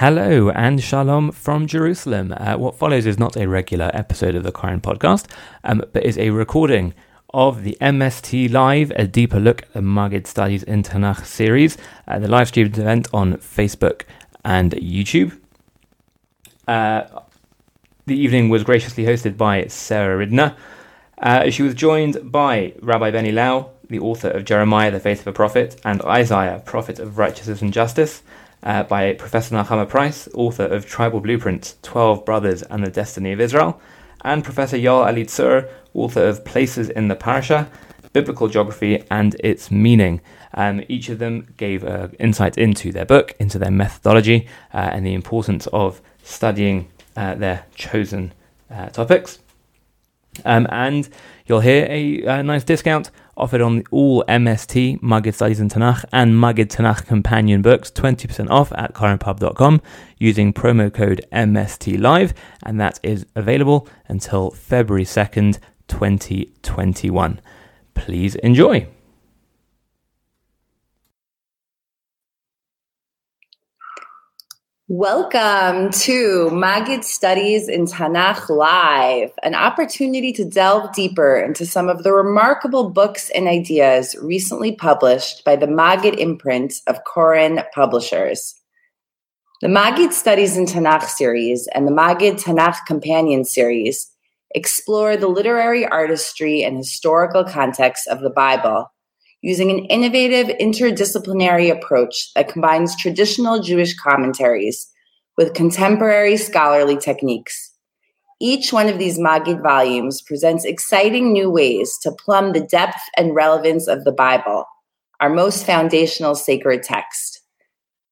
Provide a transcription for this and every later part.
Hello and shalom from Jerusalem. Uh, what follows is not a regular episode of the Koren podcast, um, but is a recording of the MST Live, a deeper look at the Maggid Studies in Tanakh series, uh, the live streamed event on Facebook and YouTube. Uh, the evening was graciously hosted by Sarah Rindner. Uh, she was joined by Rabbi Benny Lau, the author of Jeremiah, the Faith of a Prophet, and Isaiah, Prophet of Righteousness and Justice, uh, by Professor Nechama Price, author of Tribal Blueprints, 12 Brothers and the Destiny of Israel, and Professor Yoel Elitzur, author of Places in the Parasha, Biblical Geography and Its Meaning. Um, each of them gave uh, insight into their book, into their methodology, uh, and the importance of studying uh, their chosen uh, topics. Um, and you'll hear a, a, nice discount offered on all MST, Maggid Studies in Tanakh, and Maggid Tanakh companion books, 20% off at korenpub.com using promo code MST Live, and that is available until February 2nd, 2021. Please enjoy. Welcome to Maggid Studies in Tanakh Live, an opportunity to delve deeper into some of the remarkable books and ideas recently published by the Maggid imprint of Koren Publishers. The Maggid Studies in Tanakh series and the Maggid Tanakh Companion series explore the literary artistry and historical context of the Bible using an innovative interdisciplinary approach that combines traditional Jewish commentaries with contemporary scholarly techniques. Each one of these Maggid volumes presents exciting new ways to plumb the depth and relevance of the Bible, our most foundational sacred text.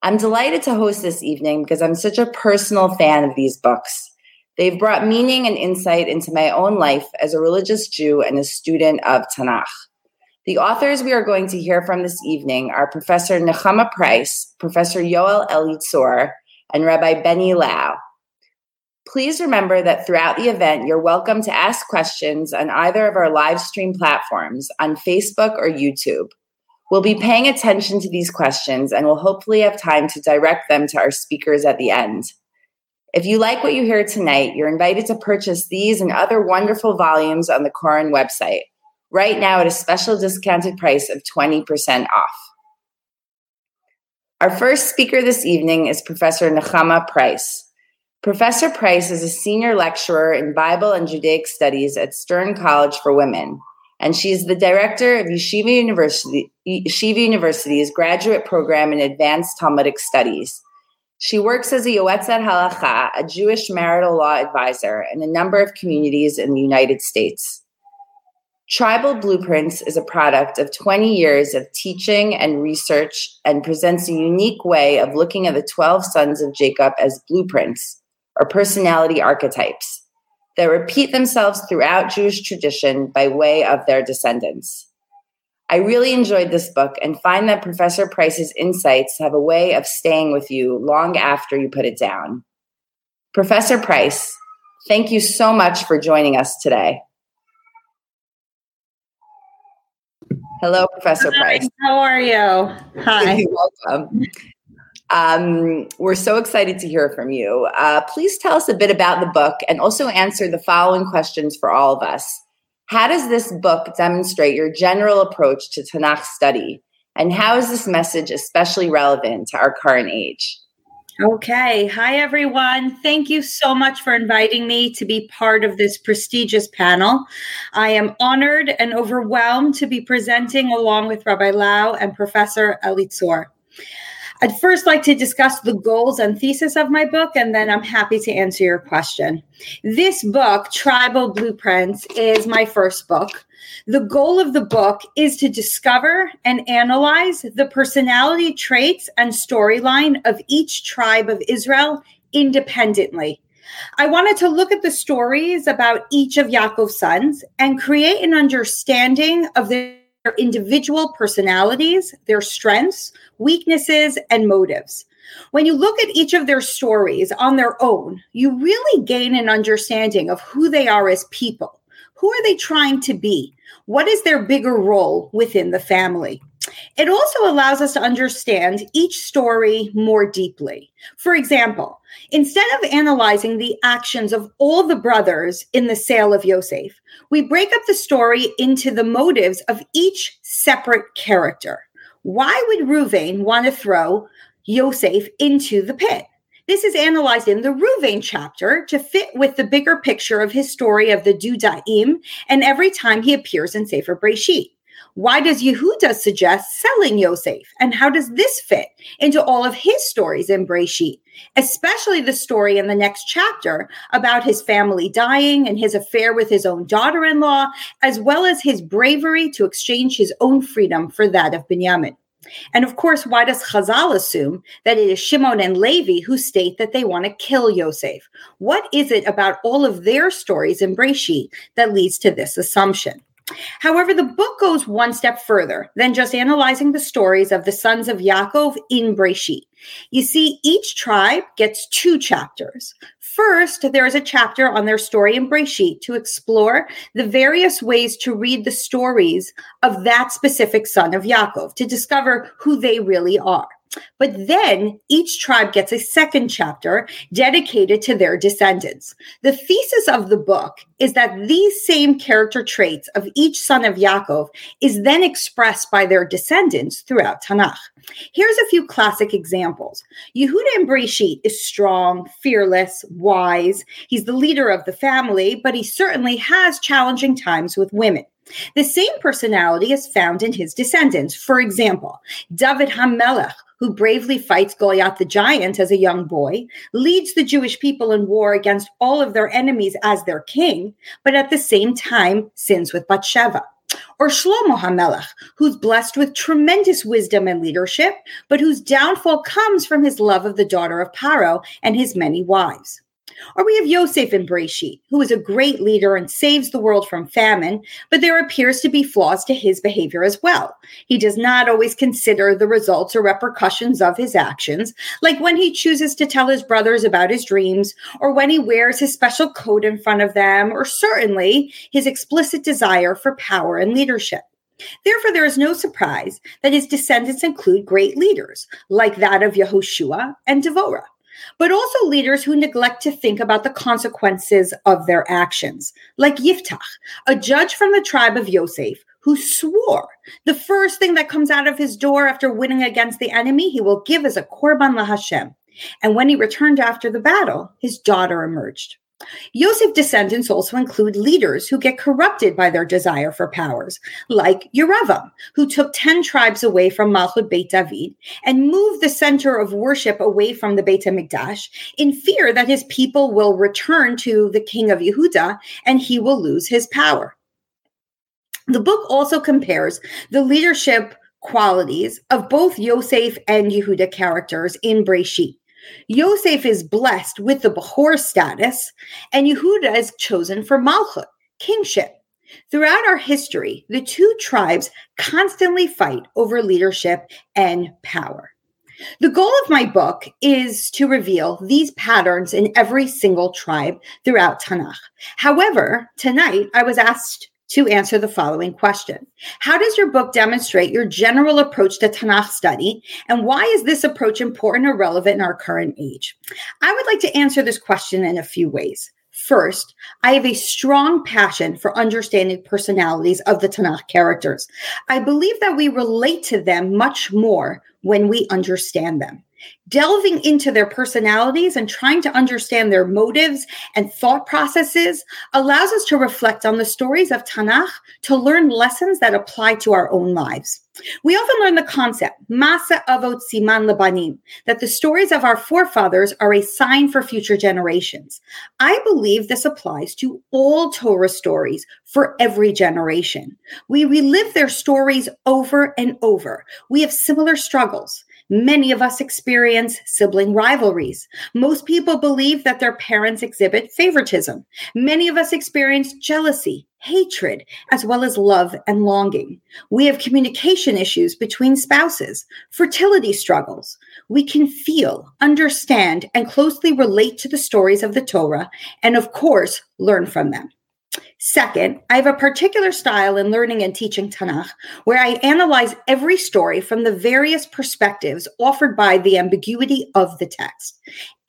I'm delighted to host this evening because I'm such a personal fan of these books. They've brought meaning and insight into my own life as a religious Jew and a student of Tanakh. The authors we are going to hear from this evening are Professor Nechama Price, Professor Yoel Elitzur, and Rabbi Benny Lau. Please remember that throughout the event, you're welcome to ask questions on either of our live stream platforms on Facebook or YouTube. We'll be paying attention to these questions and will hopefully have time to direct them to our speakers at the end. If you like what you hear tonight, you're invited to purchase these and other wonderful volumes on the Koren website right now at a special discounted price of 20% off. Our first speaker this evening is Professor Nechama Price. Professor Price is a senior lecturer in Bible and Judaic Studies at Stern College for Women, and she is the director of Yeshiva University, Yeshiva University's graduate program in Advanced Talmudic Studies. She works as a Yoetzet Halacha, a Jewish marital law advisor, in a number of communities in the United States. Tribal Blueprints is a product of 20 years of teaching and research and presents a unique way of looking at the 12 sons of Jacob as blueprints or personality archetypes that repeat themselves throughout Jewish tradition by way of their descendants. I really enjoyed this book and find that Professor Price's insights have a way of staying with you long after you put it down. Professor Price, thank you so much for joining us today. Hello, Professor Hi, Price. How are you? Hi. Welcome. Um, we're so excited to hear from you. Uh, please tell us a bit about the book and also answer the following questions for all of us. How does this book demonstrate your general approach to Tanakh study? And how is this message especially relevant to our current age? Okay. Hi, everyone. Thank you so much for inviting me to be part of this prestigious panel. I am honored and overwhelmed to be presenting along with Rabbi Lau and Professor Elitzur. I'd first like to discuss the goals and thesis of my book, and then I'm happy to answer your question. This book, Tribal Blueprints, is my first book. The goal of the book is to discover and analyze the personality traits and storyline of each tribe of Israel independently. I wanted to look at the stories about each of Yaakov's sons and create an understanding of their individual personalities, their strengths, weaknesses, and motives. When you look at each of their stories on their own, you really gain an understanding of who they are as people. Who are they trying to be? What is their bigger role within the family? It also allows us to understand each story more deeply. For example, instead of analyzing the actions of all the brothers in the sale of Yosef, we break up the story into the motives of each separate character. Why would Ruvain want to throw Yosef into the pit? This is analyzed in the Ruvain chapter to fit with the bigger picture of his story of the Dudaim and every time he appears in Sefer Breshit. Why does Yehuda suggest selling Yosef? And how does this fit into all of his stories in Breshit? Especially the story in the next chapter about his family dying and his affair with his own daughter in law, as well as his bravery to exchange his own freedom for that of Binyamin. And of course, why does Chazal assume that it is Shimon and Levi who state that they want to kill Yosef? What is it about all of their stories in Breshit that leads to this assumption? However, the book goes one step further than just analyzing the stories of the sons of Yaakov in Breshit. You see, each tribe gets two chapters. First, there is a chapter on their story in Breshit to explore the various ways to read the stories of that specific son of Yaakov, to discover who they really are. But then each tribe gets a second chapter dedicated to their descendants. The thesis of the book is that these same character traits of each son of Yaakov is then expressed by their descendants throughout Tanakh. Here's a few classic examples. Yehuda in Breshit is strong, fearless, wise. He's the leader of the family, but he certainly has challenging times with women. The same personality is found in his descendants. For example, David HaMelech, who bravely fights Goliath the giant as a young boy, leads the Jewish people in war against all of their enemies as their king, but at the same time sins with Bathsheba. Or Shlomo HaMelech, who's blessed with tremendous wisdom and leadership, but whose downfall comes from his love of the daughter of Paro and his many wives. Or we have Yosef in Breshit, who is a great leader and saves the world from famine, but there appears to be flaws to his behavior as well. He does not always consider the results or repercussions of his actions, like when he chooses to tell his brothers about his dreams, or when he wears his special coat in front of them, or certainly his explicit desire for power and leadership. Therefore, there is no surprise that his descendants include great leaders, like that of Yehoshua and Devorah but also leaders who neglect to think about the consequences of their actions, like Yiftach, a judge from the tribe of Yosef, who swore the first thing that comes out of his door after winning against the enemy, he will give as a korban laHashem. And when he returned after the battle, his daughter emerged. Yosef descendants also include leaders who get corrupted by their desire for powers, like Yeravam, who took 10 tribes away from Malchut Beit David and moved the center of worship away from the Beit HaMikdash in fear that his people will return to the king of Yehuda and he will lose his power. The book also compares the leadership qualities of both Yosef and Yehuda characters in Breshit. Yosef is blessed with the Behor status, and Yehuda is chosen for Malchut, kingship. Throughout our history, the two tribes constantly fight over leadership and power. The goal of my book is to reveal these patterns in every single tribe throughout Tanakh. However, tonight I was asked to answer the following question How does your book demonstrate your general approach to Tanakh study? And why is this approach important or relevant in our current age? I would like to answer this question in a few ways. First, I have a strong passion for understanding personalities of the Tanakh characters. I believe that we relate to them much more when we understand them delving into their personalities and trying to understand their motives and thought processes allows us to reflect on the stories of Tanakh to learn lessons that apply to our own lives. We often learn the concept, Masa Avot Siman Labanim, that the stories of our forefathers are a sign for future generations. I believe this applies to all Torah stories for every generation. We relive their stories over and over. We have similar struggles. Many of us experience sibling rivalries. Most people believe that their parents exhibit favoritism. Many of us experience jealousy, hatred, as well as love and longing. We have communication issues between spouses, fertility struggles. We can feel, understand, and closely relate to the stories of the Torah, and of course, learn from them. Second, I have a particular style in learning and teaching Tanakh where I analyze every story from the various perspectives offered by the ambiguity of the text.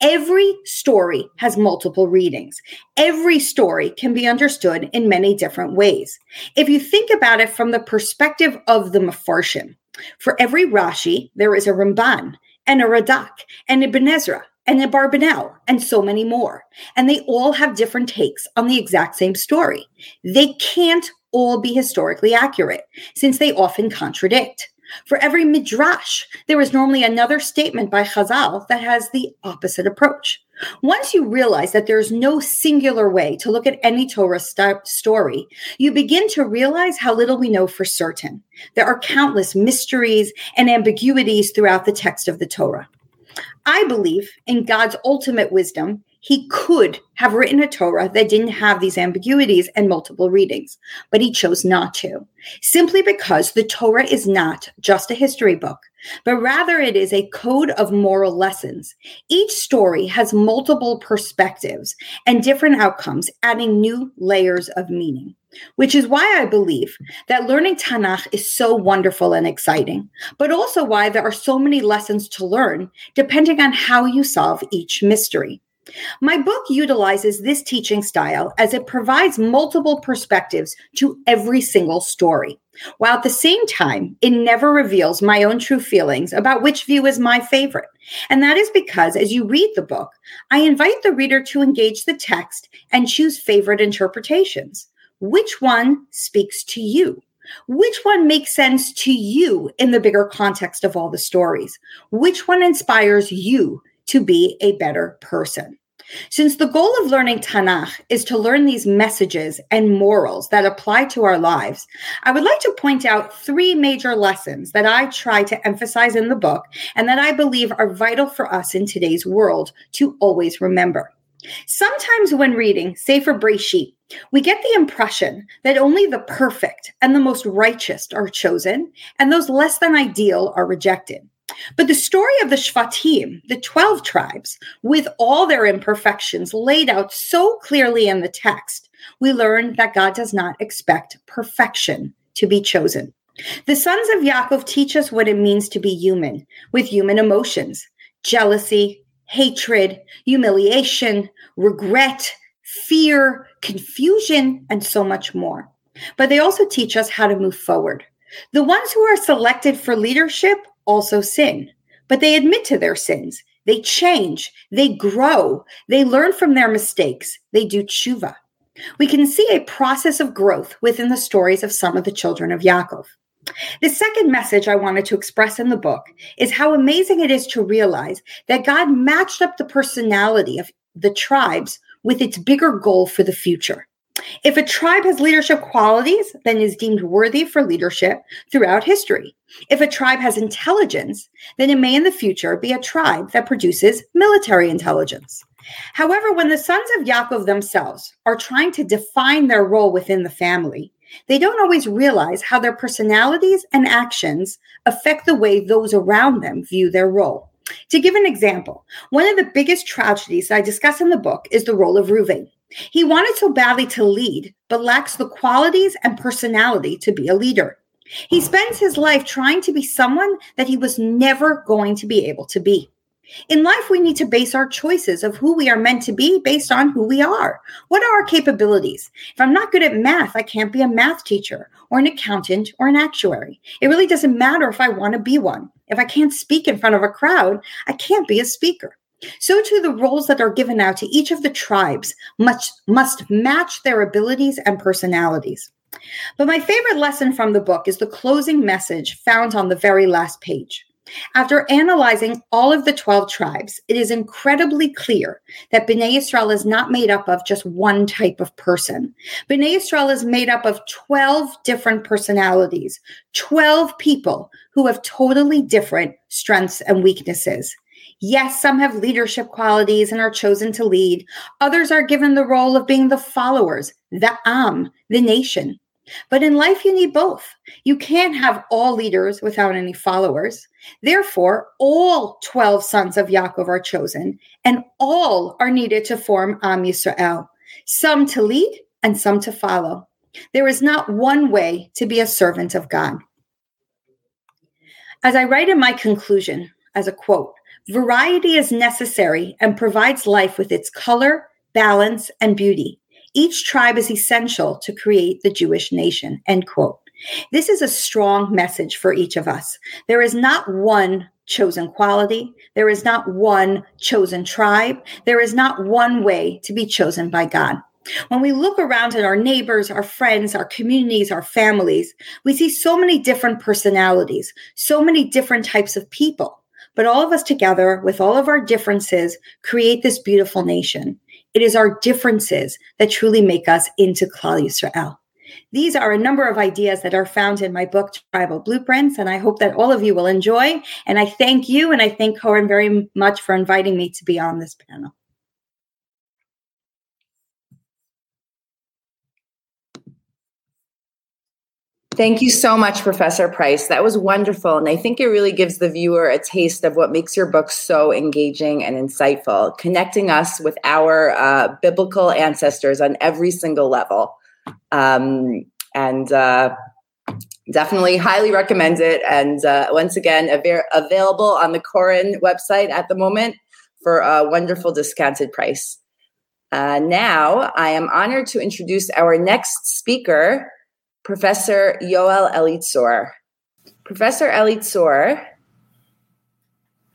Every story has multiple readings. Every story can be understood in many different ways. If you think about it from the perspective of the Mefarshim, for every Rashi, there is a Ramban and a Radak and Ibn Ezra and Abarbanel, and so many more. And they all have different takes on the exact same story. They can't all be historically accurate since they often contradict. For every midrash, there is normally another statement by Chazal that has the opposite approach. Once you realize that there's no singular way to look at any Torah st- story, you begin to realize how little we know for certain. There are countless mysteries and ambiguities throughout the text of the Torah. I believe in God's ultimate wisdom. He could have written a Torah that didn't have these ambiguities and multiple readings, but he chose not to, simply because the Torah is not just a history book, but rather it is a code of moral lessons. Each story has multiple perspectives and different outcomes, adding new layers of meaning which is why I believe that learning Tanakh is so wonderful and exciting, but also why there are so many lessons to learn depending on how you solve each mystery. My book utilizes this teaching style as it provides multiple perspectives to every single story, while at the same time, it never reveals my own true feelings about which view is my favorite. And that is because as you read the book, I invite the reader to engage the text and choose favorite interpretations. Which one speaks to you? Which one makes sense to you in the bigger context of all the stories? Which one inspires you to be a better person? Since the goal of learning Tanakh is to learn these messages and morals that apply to our lives, I would like to point out three major lessons that I try to emphasize in the book and that I believe are vital for us in today's world to always remember. Sometimes when reading Sefer Breshit, we get the impression that only the perfect and the most righteous are chosen, and those less than ideal are rejected. But the story of the Shvatim, the 12 tribes, with all their imperfections laid out so clearly in the text, we learn that God does not expect perfection to be chosen. The sons of Yaakov teach us what it means to be human, with human emotions, jealousy, hatred, humiliation, regret, fear, confusion, and so much more. But they also teach us how to move forward. The ones who are selected for leadership also sin, but they admit to their sins. They change, they grow, they learn from their mistakes, they do tshuva. We can see a process of growth within the stories of some of the children of Yaakov. The second message I wanted to express in the book is how amazing it is to realize that God matched up the personality of the tribes with its bigger goal for the future. If a tribe has leadership qualities, then is deemed worthy for leadership throughout history. If a tribe has intelligence, then it may in the future be a tribe that produces military intelligence. However, when the sons of Yaakov themselves are trying to define their role within the family, they don't always realize how their personalities and actions affect the way those around them view their role. To give an example, one of the biggest tragedies I discuss in the book is the role of Reuven. He wanted so badly to lead, but lacks the qualities and personality to be a leader. He spends his life trying to be someone that he was never going to be able to be. In life, we need to base our choices of who we are meant to be based on who we are. What are our capabilities? If I'm not good at math, I can't be a math teacher or an accountant or an actuary. It really doesn't matter if I want to be one. If I can't speak in front of a crowd, I can't be a speaker. So too the roles that are given out to each of the tribes must, match their abilities and personalities. But my favorite lesson from the book is the closing message found on the very last page. After analyzing all of the 12 tribes, it is incredibly clear that Bnei Israel is not made up of just one type of person. Bnei Israel is made up of 12 different personalities, 12 people who have totally different strengths and weaknesses. Yes, some have leadership qualities and are chosen to lead. Others are given the role of being the followers, the Am, the nation. But in life, you need both. You can't have all leaders without any followers. Therefore, all 12 sons of Yaakov are chosen, and all are needed to form Am Yisrael. Some to lead and some to follow. There is not one way to be a servant of God. As I write in my conclusion, as a quote, variety is necessary and provides life with its color, balance, and beauty. Each tribe is essential to create the Jewish nation. End quote. This is a strong message for each of us. There is not one chosen quality. There is not one chosen tribe. There is not one way to be chosen by God. When we look around at our neighbors, our friends, our communities, our families, we see so many different personalities, so many different types of people. But all of us together, with all of our differences, create this beautiful nation. It is our differences that truly make us into Klal Yisrael. These are a number of ideas that are found in my book, Tribal Blueprints, and I hope that all of you will enjoy. And I thank you and I thank Koren very much for inviting me to be on this panel. Thank you so much, Professor Price. That was wonderful. And I think it really gives the viewer a taste of what makes your book so engaging and insightful, connecting us with our uh, biblical ancestors on every single level. Um, and uh, definitely highly recommend it. And uh, once again, av- available on the Koren website at the moment for a wonderful discounted price. Uh, now, I am honored to introduce our next speaker, Professor Yoel Elitzur. Professor Elitzur,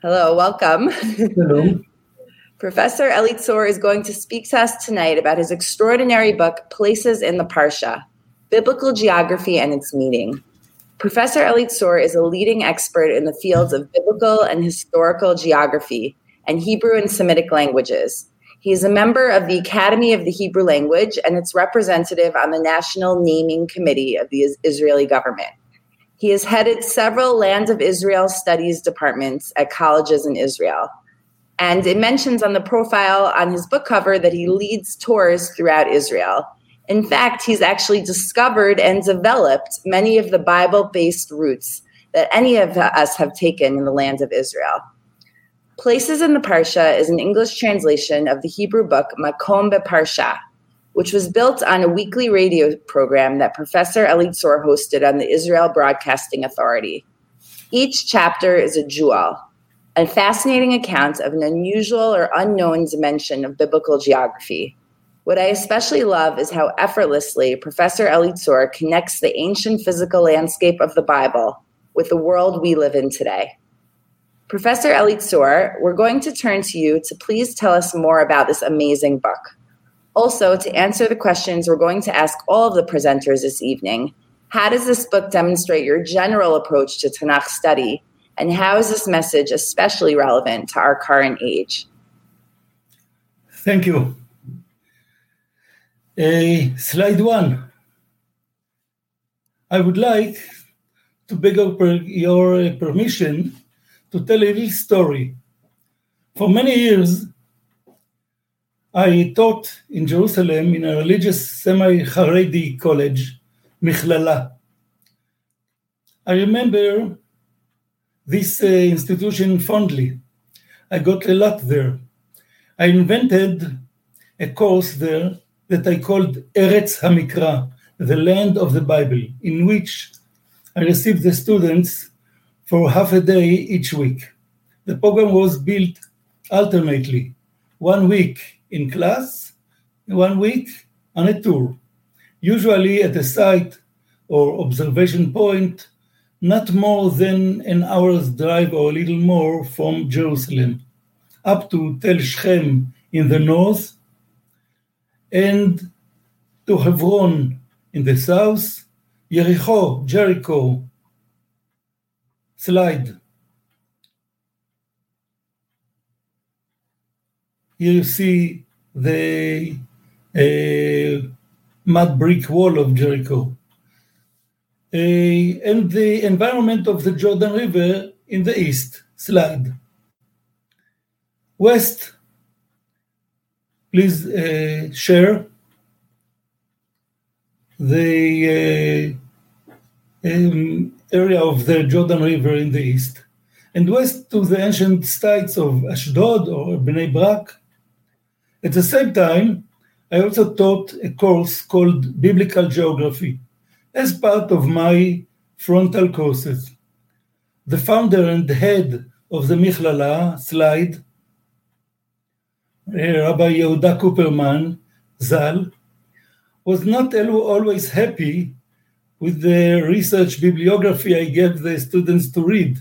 hello, welcome. Hello. Professor Elitzur is going to speak to us tonight about his extraordinary book, Places in the Parsha Biblical Geography and Its Meaning. Professor Elitzur is a leading expert in the fields of biblical and historical geography and Hebrew and Semitic languages. He is a member of the Academy of the Hebrew Language and its representative on the National Naming Committee of the Israeli government. He has headed several Land of Israel studies departments at colleges in Israel. And it mentions on the profile on his book cover that he leads tours throughout Israel. In fact, he's actually discovered and developed many of the Bible based routes that any of us have taken in the land of Israel. Places in the Parsha is an English translation of the Hebrew book Makom Beparsha, which was built on a weekly radio program that Professor Elitzur hosted on the Israel Broadcasting Authority. Each chapter is a jewel, a fascinating account of an unusual or unknown dimension of biblical geography. What I especially love is how effortlessly Professor Elitzur connects the ancient physical landscape of the Bible with the world we live in today. Professor Elitzur, we're going to turn to you to please tell us more about this amazing book. Also, to answer the questions we're going to ask all of the presenters this evening, how does this book demonstrate your general approach to Tanakh study and how is this message especially relevant to our current age? Thank you. Uh, slide one. I would like to beg your permission to tell a little story. For many years, I taught in Jerusalem in a religious semi Haredi college, Michlala. I remember this uh, institution fondly. I got a lot there. I invented a course there that I called Eretz Hamikra, the land of the Bible, in which I received the students for half a day each week. The program was built alternately, one week in class, one week on a tour, usually at a site or observation point not more than an hour's drive or a little more from Jerusalem, up to Tel Shechem in the north, and to Hebron in the south, Jericho, Jericho. Slide. Here you see the uh, mud brick wall of Jericho and the environment of the Jordan River in the east. Slide. West, please uh, share the uh, um, area of the Jordan River in the east, and west to the ancient sites of Ashdod or Bnei Brak. At the same time, I also taught a course called Biblical Geography as part of my frontal courses. The founder and head of the Michlala, slide, eh, Rabbi Yehuda Copperman, Zal, was not always happy with the research bibliography I gave the students to read,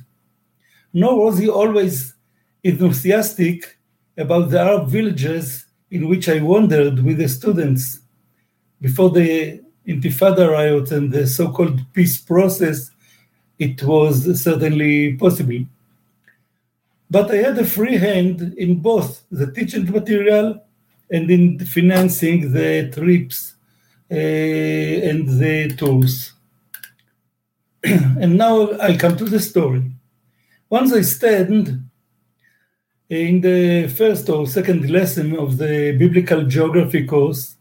nor was he always enthusiastic about the Arab villages in which I wandered with the students before the Intifada riots and the so called peace process. It was certainly possible. But I had a free hand in both the teaching material and in financing the trips Eh, and the tours. and now I come to the story. Once I stand in the first or second lesson of the biblical geography course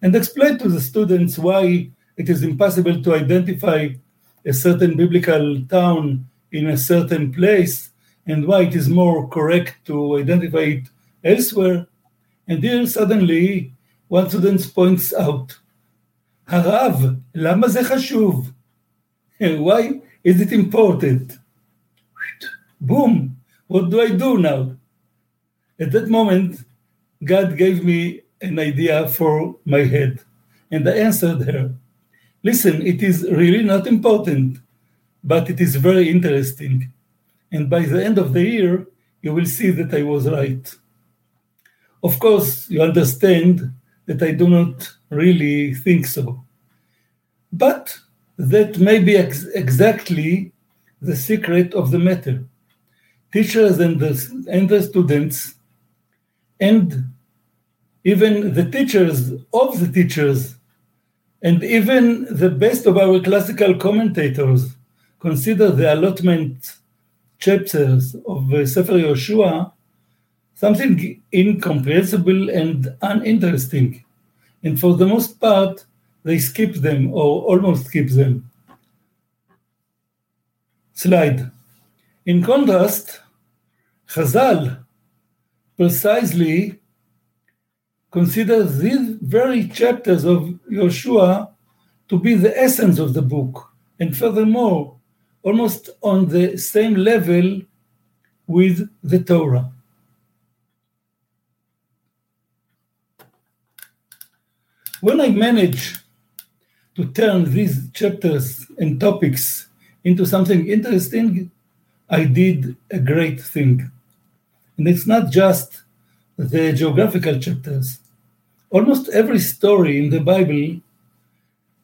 and explain to the students why it is impossible to identify a certain biblical town in a certain place and why it is more correct to identify it elsewhere. And here suddenly one student points out, הרב, למה זה חשוב? Why is it important? Boom, what do I do now? At that moment, God gave me an idea for my head. And I answered her, Listen, it is really not important, but it is very interesting. And by the end of the year, you will see that I was right. Of course, you understand that I do not really think so. But that may be ex- exactly the secret of the matter. Teachers and the, and the students, and even the teachers of the teachers, and even the best of our classical commentators consider the allotment chapters of uh, Sefer Yoshua something incomprehensible and uninteresting. And for the most part, they skip them or almost skip them. Slide. In contrast, Chazal precisely considers these very chapters of Yoshua to be the essence of the book, and furthermore, almost on the same level with the Torah. When I manage to turn these chapters and topics into something interesting, I did a great thing. And it's not just the geographical chapters. Almost every story in the Bible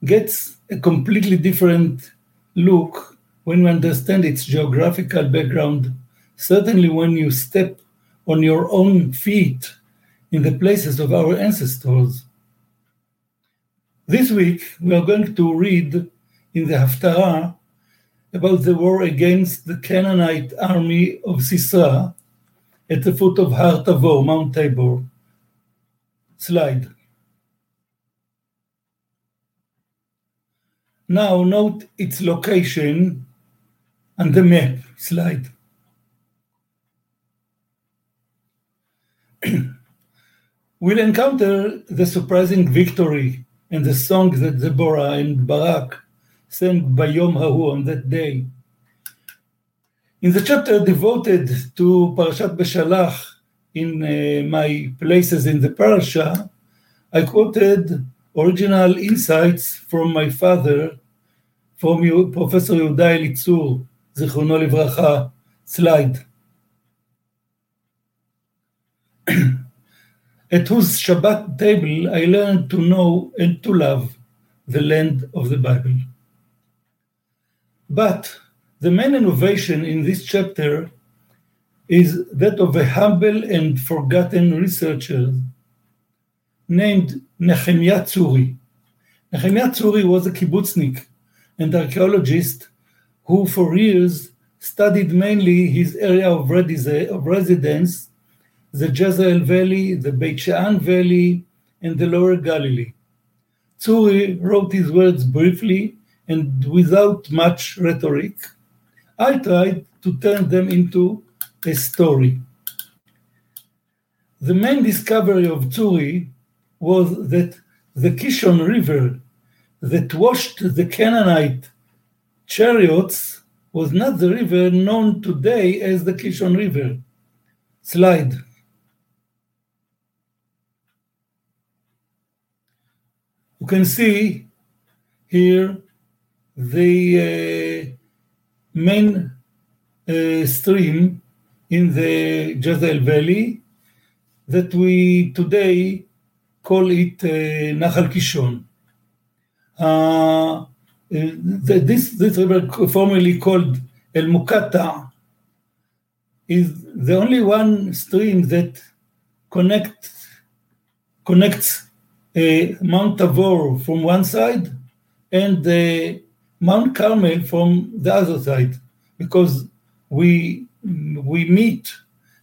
gets a completely different look when we understand its geographical background. Certainly, when you step on your own feet in the places of our ancestors. This week, we are going to read in the Haftarah about the war against the Canaanite army of Sisera at the foot of Har Tabor, Mount Tabor. Slide. Now note its location on the map slide. we'll encounter the surprising victory and the song that Deborah and Barak sang by Yom Hahu on that day. In the chapter devoted to Parashat Beshalach, in uh, my places in the parasha, I quoted original insights from my father, from Professor Yehuda Elitzur, Zichrono Livracha, slide. at whose Shabbat table I learned to know and to love the land of the Bible. But the main innovation in this chapter is that of a humble and forgotten researcher named Nehemiah Tsuri. Nehemiah Tsuri was a kibbutznik and archaeologist who, for years, studied mainly his area of, residence the Jezreel Valley, the Beit She'an Valley, and the Lower Galilee. Tsuri wrote his words briefly and without much rhetoric. I tried to turn them into a story. The main discovery of Tsuri was that the Kishon River that washed the Canaanite chariots was not the river known today as the Kishon River. Slide. You can see here the uh, main uh, stream in the Jezreel Valley that we today call it uh, Nahal Kishon. Uh, this, this river, formerly called El Mukata, is the only one stream that connects connects Mount Tabor from one side and Mount Carmel from the other side, because we we meet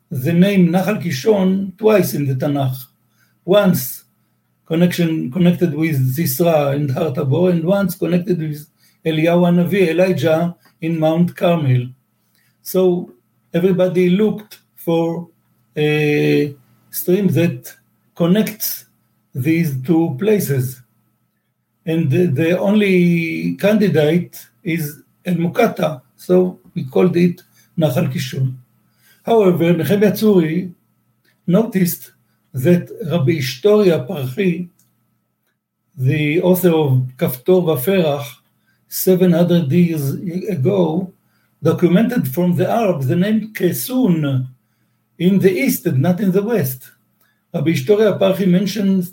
the name Nahal Kishon twice in the Tanakh. Once connection connected with Sisra and Har Tabor, and once connected with Eliyahu Navi, Elijah in Mount Carmel. So everybody looked for a stream that connects these two places. And the, the only candidate is El Mukata, so we called it Nahal Kishon. However, Nehemiah Tzuri noticed that Rabbi Ishtori HaParchi, the author of Kaftor Vaferach, 700 years ago, documented from the Arabs the name Kesun in the east and not in the west. Rabbi Ishtori HaParchi mentions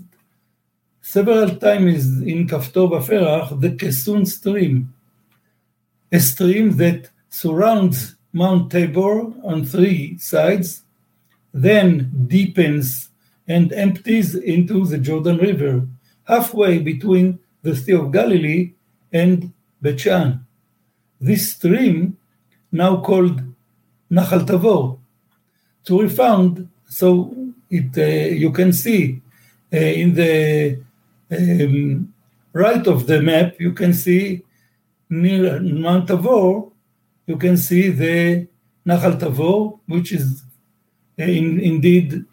several times in Kaftor Vaferach the Kesun stream, a stream that surrounds Mount Tabor on three sides, then deepens and empties into the Jordan River, halfway between the Sea of Galilee and Beit She'an. This stream, now called Nahal Tavor, to be found, so it uh, you can see uh, in the um, right of the map, you can see near Mount Tavor, you can see the Nahal Tavor, which is uh, in, indeed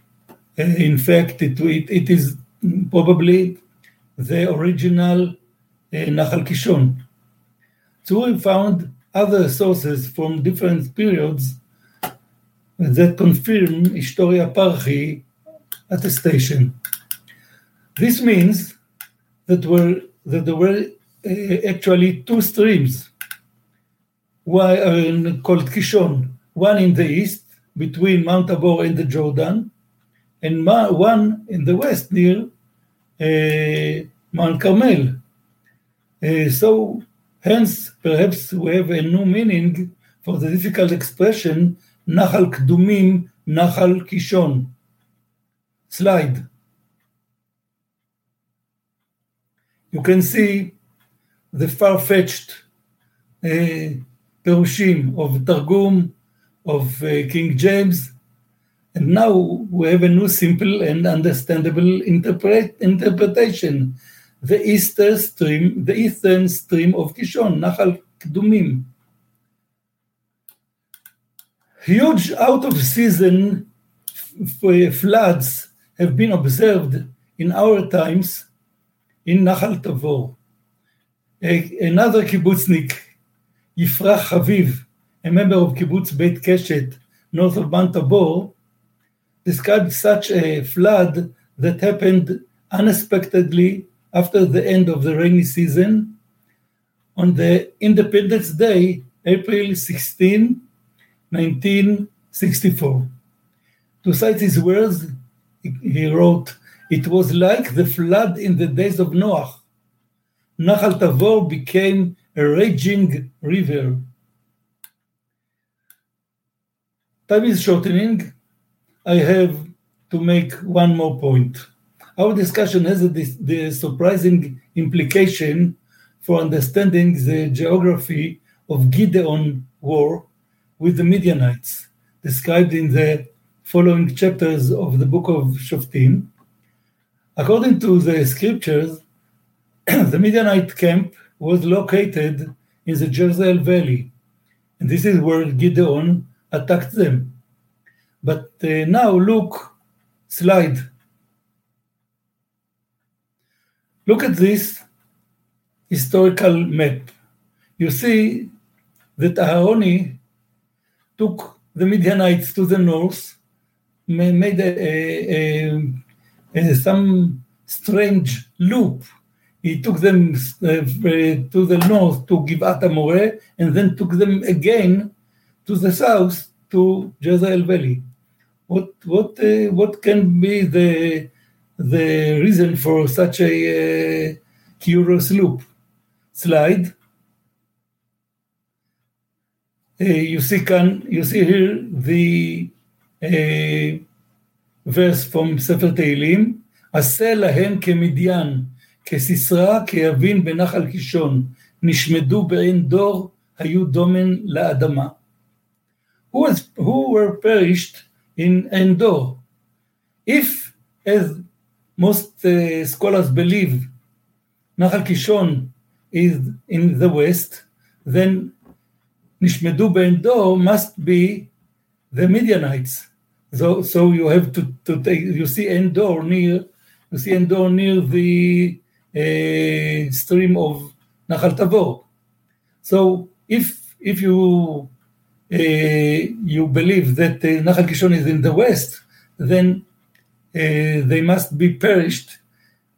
in fact, it, it, it is probably the original uh, Nahal Kishon. So we found other sources from different periods that confirm Historia Parchi attestation. This means that, were, that there were uh, actually two streams one, called Kishon, one in the east between Mount Tabor and the Jordan, and one in the west near uh, Mount Carmel. Uh, so, hence, perhaps we have a new meaning for the difficult expression Nahal Kdumim, Nahal Kishon. Slide. You can see the far-fetched uh, Perushim of Targum of uh, King James and now we have a new simple and understandable interpret, interpretation. The eastern stream, the eastern stream of Kishon, Nahal Kdumim. Huge out of season floods have been observed in our times in Nahal Tavor. another kibbutznik, Yifrach Haviv, a member of kibbutz Beit Keshet, north of Mount Tabor, described such a flood that happened unexpectedly after the end of the rainy season on the Independence Day, April 16, 1964. To cite his words, he wrote, It was like the flood in the days of Noah. Nahal Tavor became a raging river. Time is shortening. I have to make one more point. Our discussion has a, the surprising implication for understanding the geography of Gideon war with the Midianites, described in the following chapters of the book of Shoftim. According to the scriptures, the Midianite camp was located in the Jezreel Valley, and this is where Gideon attacked them. But uh, now look, slide. Look at this historical map. You see that Aharoni took the Midianites to the north, made a, a, a, some strange loop. He took them uh, to the north to Givat HaMoreh, and then took them again to the south to Jezreel Valley. What what uh, what can be the the reason for such a uh, curious loop? Slide. Uh, you see can you see here the uh, verse from Sefer Tehillim, עשה להם כמדיין, כסיסרא, כיבין בנחל קישון, נשמדו בעין דור, היו דומן לאדמה. Who, was, who were perished in Endor? If, as most uh, scholars believe, Nahal Kishon is in the west, then Nishmedu Endor must be the Midianites. So, so you have to, to take, you see Endor near, you see Endor near the uh, stream of Nahal Tavor. So if, if you uh, you believe that uh, Nahal Kishon is in the west, then uh, they must be perished,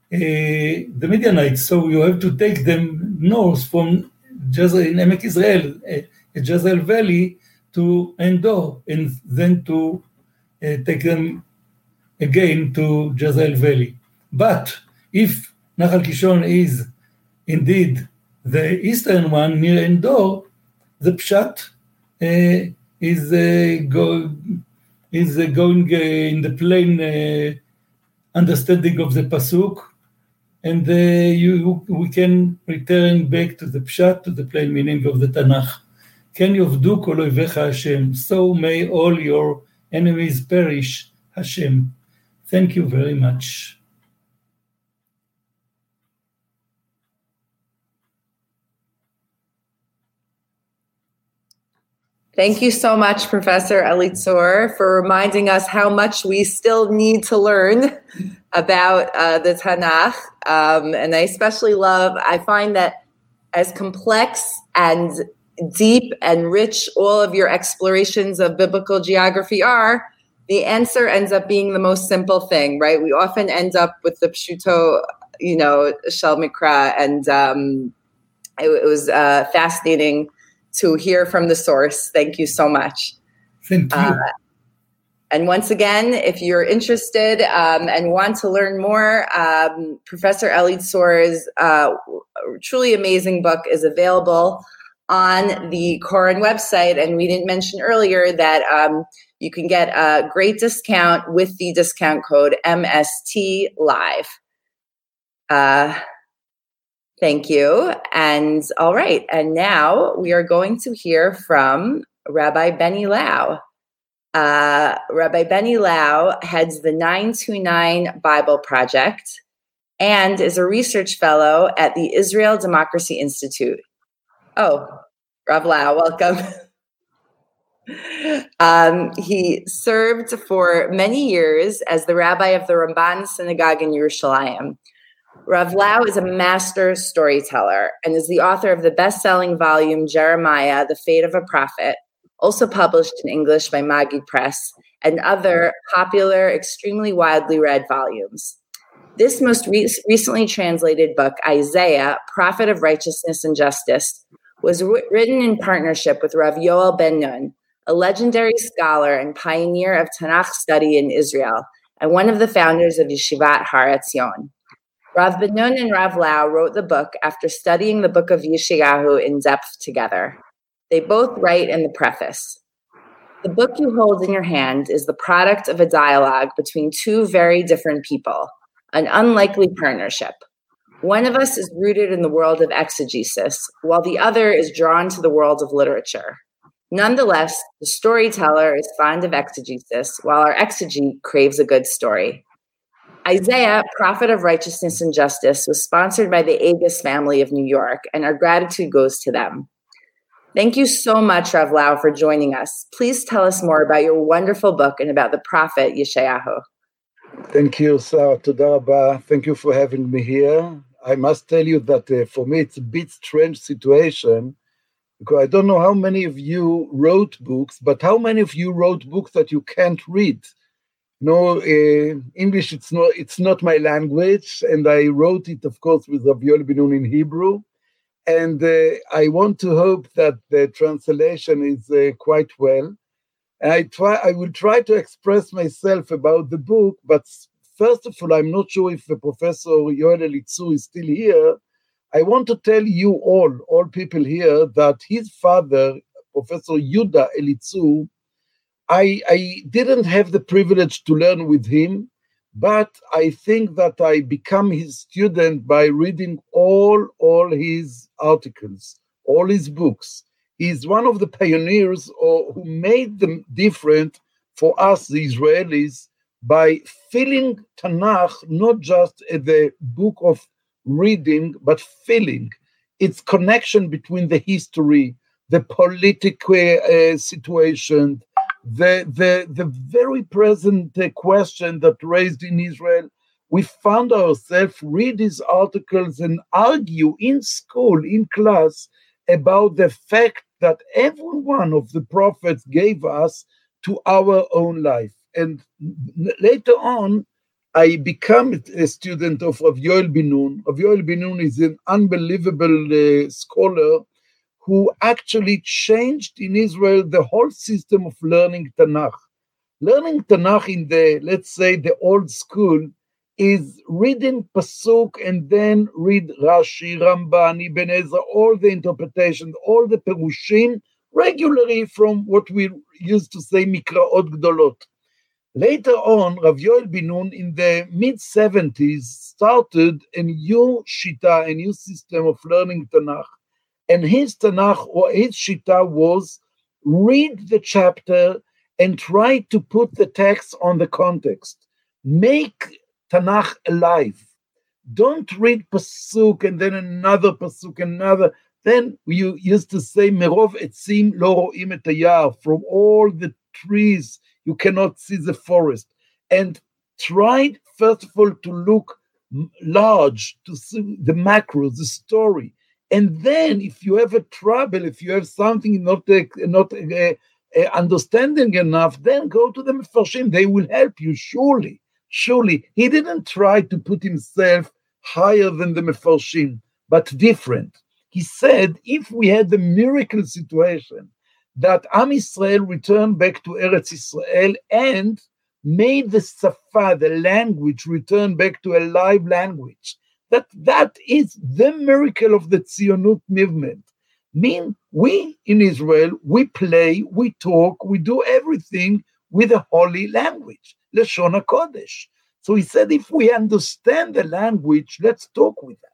the Midianites. So you have to take them north from Jezreel, in Emek Israel, Jezreel Valley to Endor, and then to uh, Take them again to Jezreel Valley. But if Nahal Kishon is indeed the eastern one near Endor, the Pshat uh, is uh, go, is uh, going uh, in the plain uh, understanding of the pasuk, and you we can return back to the Pshat to the plain meaning of the Tanakh. Can you do Hashem? So may all your enemies perish, Hashem. Thank you very much. Thank you so much, Professor Elitzur, for reminding us how much we still need to learn about uh, the Tanakh. Um, and I especially love, I find that as complex and deep and rich all of your explorations of biblical geography are, the answer ends up being the most simple thing, right? We often end up with the pshuto, you know, shel mikra, and um, it, it was uh, fascinating to hear from the source. Thank you so much. Thank you. Uh, and once again, if you're interested um, and want to learn more, um, Professor Elitzur's uh, truly amazing book is available on the Koren website. And we didn't mention earlier that um, you can get a great discount with the discount code MST Live. Uh, Thank you. And all right. And now we are going to hear from Rabbi Benny Lau. Uh, Rabbi Benny Lau heads the 929 Bible Project and is a research fellow at the Israel Democracy Institute. Oh, Rav Lau, welcome. um, he served for many years as the rabbi of the Ramban Synagogue in Yerushalayim. Rav Lau is a master storyteller and is the author of the best selling volume Jeremiah, The Fate of a Prophet, also published in English by Maggid Press, and other popular, extremely widely read volumes. This most re- recently translated book, Isaiah, Prophet of Righteousness and Justice, was written in partnership with Rav Yoel Ben Nun, a legendary scholar and pioneer of Tanakh study in Israel, and one of the founders of Yeshivat Har Etzion. Rav Ben-Nun and Rav Lau wrote the book after studying the book of Yeshayahu in depth together. They both write in the preface. The book you hold in your hand is the product of a dialogue between two very different people, an unlikely partnership. One of us is rooted in the world of exegesis, while the other is drawn to the world of literature. Nonetheless, the storyteller is fond of exegesis, while our exegete craves a good story. Isaiah, Prophet of Righteousness and Justice, was sponsored by the Agus family of New York, and our gratitude goes to them. Thank you so much, Rav Lau, for joining us. Please tell us more about your wonderful book and about the prophet Yeshayahu. Thank you, Sarah Todaraba. Thank you for having me here. I must tell you that uh, for me it's a bit strange situation because I don't know how many of you wrote books, but how many of you wrote books that you can't read? No, uh, English it's not it's not my language, and I wrote it, of course, with Rav Yoel Ben in Hebrew, and uh, I want to hope that the translation is uh, quite well. And I try I will try to express myself about the book, but first of all, I'm not sure if Professor Yoel Elitzur is still here I want to tell you all, all people here, that his father, Professor Yuda Elitzur, I, I didn't have the privilege to learn with him, but I think that I become his student by reading all, all his articles, all his books. He's one of the pioneers or, who made them different for us, the Israelis, by filling Tanakh not just as a book of reading, but feeling its connection between the history, the political uh, situation, the, the, the very present uh, question that raised in Israel. We found ourselves read these articles and argue in school, in class, about the fact that every one of the prophets gave us to our own life. And later on, I become a student of Rav Yoel Ben-Nun. Rav Yoel Ben-Nun is an unbelievable uh, scholar who actually changed in Israel the whole system of learning Tanakh. Learning Tanakh in the, let's say, the old school is reading Pasuk and then read Rashi, Ramban, Ibn Ezra, all the interpretations, all the Perushim, regularly from what we used to say Mikraot Gdolot. Later on, Rav Yoel Ben-Nun in the mid 70s started a new shita, a new system of learning Tanakh. And his Tanakh or his shita was read the chapter and try to put the text on the context. Make Tanakh alive. Don't read pasuk and then another pasuk, another. Then you used to say, Merov etzim lo ro'im from all the trees you cannot see the forest. And try, first of all, to look large, to see the macro, the story. And then, if you have a trouble, if you have something not uh, not uh, uh, understanding enough, then go to the Mefarshim. They will help you, surely. Surely. He didn't try to put himself higher than the Mefarshim, but different. He said, if we had the miracle situation that Am Israel returned back to Eretz Israel and made the Safa, the language, return back to a live language. That that is the miracle of the Tzionut movement. Mean we in Israel, we play, we talk, we do everything with a holy language, Lashon HaKodesh. So he said, if we understand the language, let's talk with that.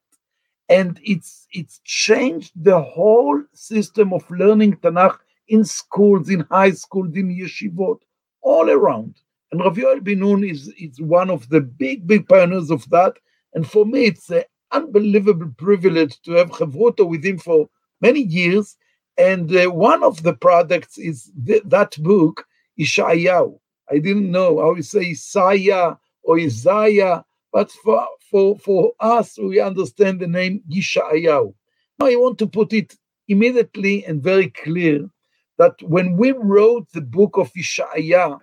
And it's it's changed the whole system of learning Tanakh in schools, in high schools, in yeshivot, all around. And Rav Yoel Ben-Nun is, is one of the big, big pioneers of that. And for me, it's an unbelievable privilege to have Chavruta with him for many years. And uh, one of the products is th- that book, Ishayahu. I didn't know how you say Isaiah or Isaiah, but for, for, for us, we understand the name Yishayahu. Now I want to put it immediately and very clear that when we wrote the book of Ishaiah,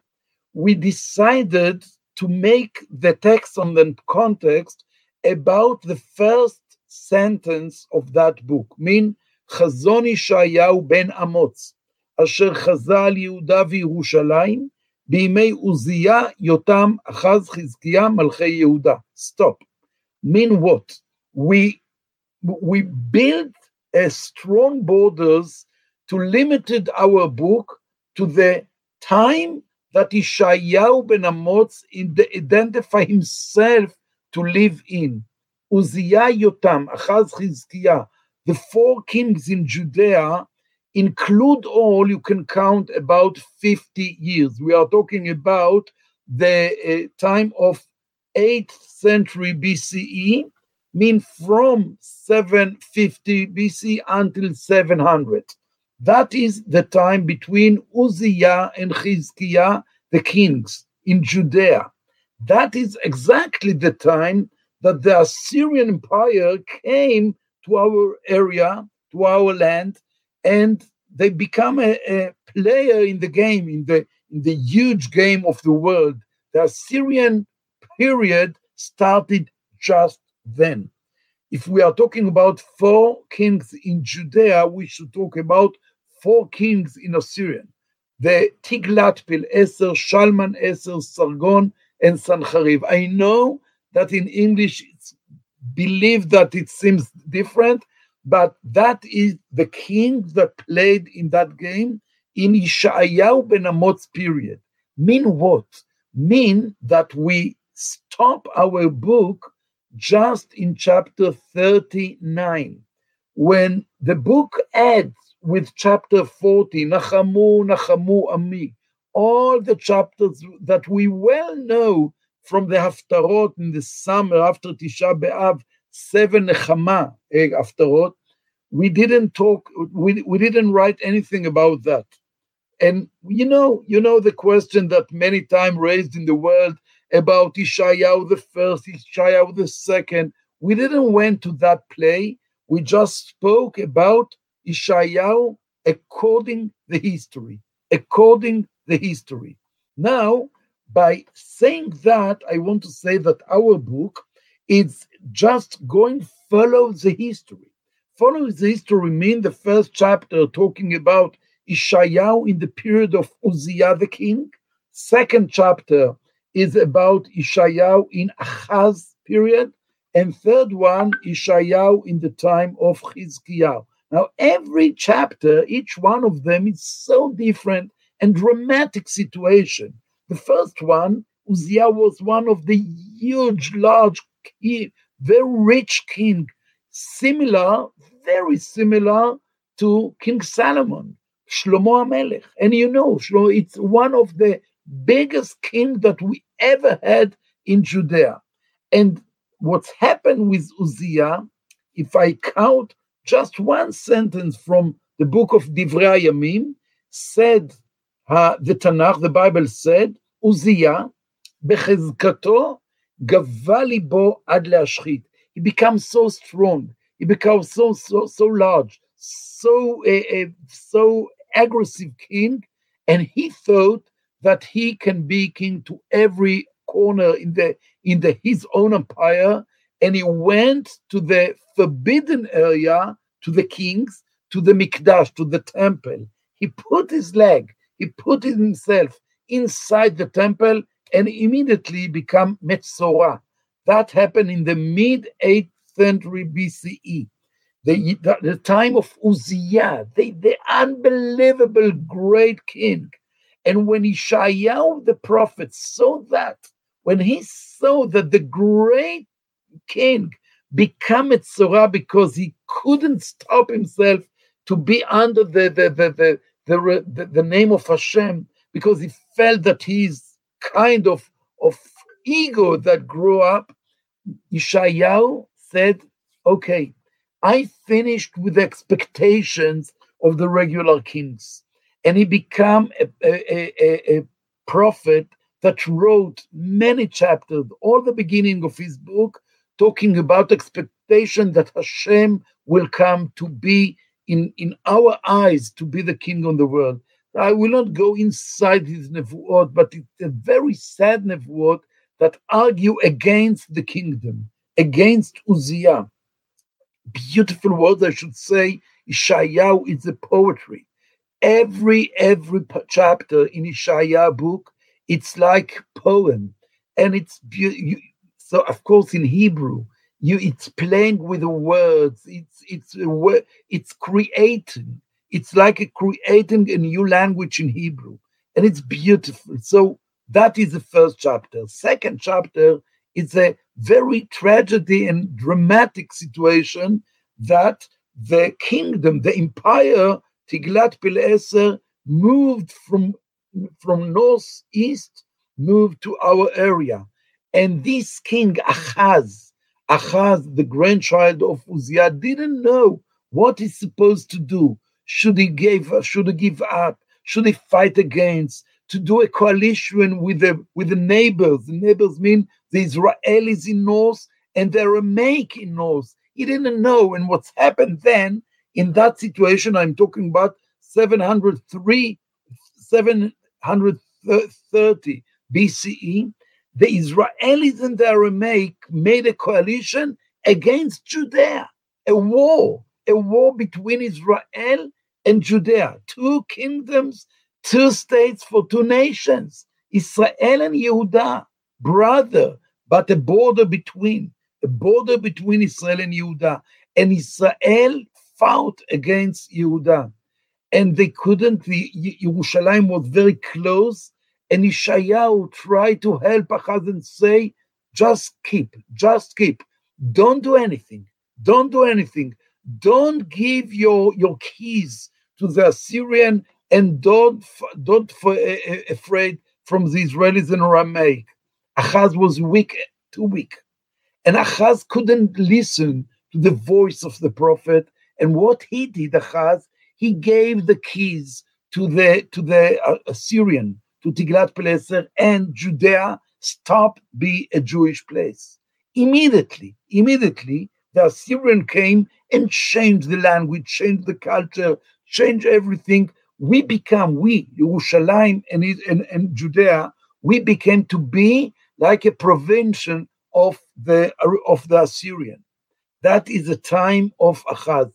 we decided to make the text on the context about the first sentence of that book, mean חזון ישעיהו בן אמוץ, אשר חזה על יהודה וירושלים בימי עוזיה, יותם, אחז, חזקיה, מלכי יהודה. Stop. Mean what? We, we built a strong borders to limited our book to the time that Ishayahu ben Amotz identify himself to live in. Uzziah Yotam, Achaz Chizkiah, the four kings in Judea include all, you can count about 50 years. We are talking about the uh, time of 8th century BCE, mean from 750 BC until 700. That is the time between Uzziah and Chizkiah, the kings in Judea. That is exactly the time that the Assyrian Empire came to our area, to our land, and they become a, a player in the game, in the in the huge game of the world. The Assyrian period started just then. If we are talking about four kings in Judea, we should talk about four kings in Assyrian. The Tiglat-Pileser, Shalman Eser, Sargon, and Sancheriv. I know that in English it's believed that it seems different, but that is the king that played in that game in Ishayahu ben Amot's period. Mean what? Mean that we stop our book just in chapter 39, when the book adds with chapter 40, Nachamu, Nachamu, Ami, all the chapters that we well know from the Haftarot in the summer after Tisha B'Av, seven Nechama eh, Haftarot, we didn't talk, we, we didn't write anything about that. And you know, you know the question that many times raised in the world about Ishayahu the first, Ishayahu the second. We didn't went to that play. We just spoke about Ishayahu according the history, according the history. Now, by saying that, I want to say that our book is just going follow the history. Follow the history mean the first chapter talking about Ishayahu in the period of Uzziah the king. Second chapter is about Ishayahu in Achaz period. And third one, Ishayahu in the time of Chizkiyahu. Now, every chapter, each one of them is so different and dramatic situation. The first one, Uzziah was one of the huge, large, king, very rich king, similar, very similar to King Solomon, Shlomo HaMelech. And you know, it's one of the biggest king that we ever had in Judea. And what's happened with Uzziah, if I count just one sentence from the book of Divrei Yamim, said uh, the Tanakh, the Bible said, Uzziah, בחזקתו גבה ליבו עד להשחית. He becomes so strong, he becomes so, so, so large, so, uh, uh, so aggressive king, and he thought that he can be king to every corner in the in the his own empire and he went to the forbidden area to the kings to the mikdash to the temple. He put his leg he put himself inside the temple and immediately become metzora. That happened in the mid 8th century bce the, the, time of Uzziah, the, the unbelievable great king. And when Ishayahu the prophet saw that, when he saw that the great king became a tzora because he couldn't stop himself to be under the the the the, the, the, the name of Hashem, because he felt that he's kind of of ego that grew up, Ishayahu said, okay, I finished with expectations of the regular kings. And he became a, a, a, a prophet that wrote many chapters, all the beginning of his book, talking about expectation that Hashem will come to be in, in our eyes to be the king on the world. I will not go inside his nevuot, but it's a very sad nevuot that argue against the kingdom, against Uzziah. Beautiful words, I should say. Ishayahu is a poetry every every chapter in Ishaya book, it's like poem, and it's you, so of course in Hebrew, you it's playing with the words. It's it's it's creating. It's like a creating a new language in Hebrew, and it's beautiful. So that is the first chapter. Second chapter is a very tragedy and dramatic situation that the kingdom, the empire Tiglat-Pileser moved from, from northeast, moved to our area. And this king, Achaz, Achaz, the grandchild of Uzziah, didn't know what he's supposed to do. Should he give, should he give up? Should he fight against? To do a coalition with the with the neighbors. The neighbors mean the Israelis in north and the Aramaic in north. He didn't know. And what's happened then in that situation, I'm talking about 703, 730 BCE, the Israelis and the Aramaic made a coalition against Judea, a war, a war between Israel and Judea, two kingdoms, two states for two nations, Israel and Yehuda, brother, but a border between, a border between Israel and Yehuda. And Israel fought against Yehuda. And they couldn't, the Yerushalayim was very close. And Ishayahu tried to help Achaz and say, just keep, just keep. Don't do anything. Don't do anything. Don't give your, your keys to the Assyrian and don't, don't f- afraid from the Israelis and Aramaic. Achaz was weak, too weak. And Achaz couldn't listen to the voice of the prophet. And what he did, Achaz, he gave the keys to the to the uh, Assyrian, to Tiglath-Pileser, and Judea stop be a Jewish place. Immediately, immediately, the Assyrian came and changed the language, changed the culture, changed everything. We become, we, Yerushalayim and, and, and Judea, we became to be like a prevention of the of the Assyrian. That is the time of Achaz.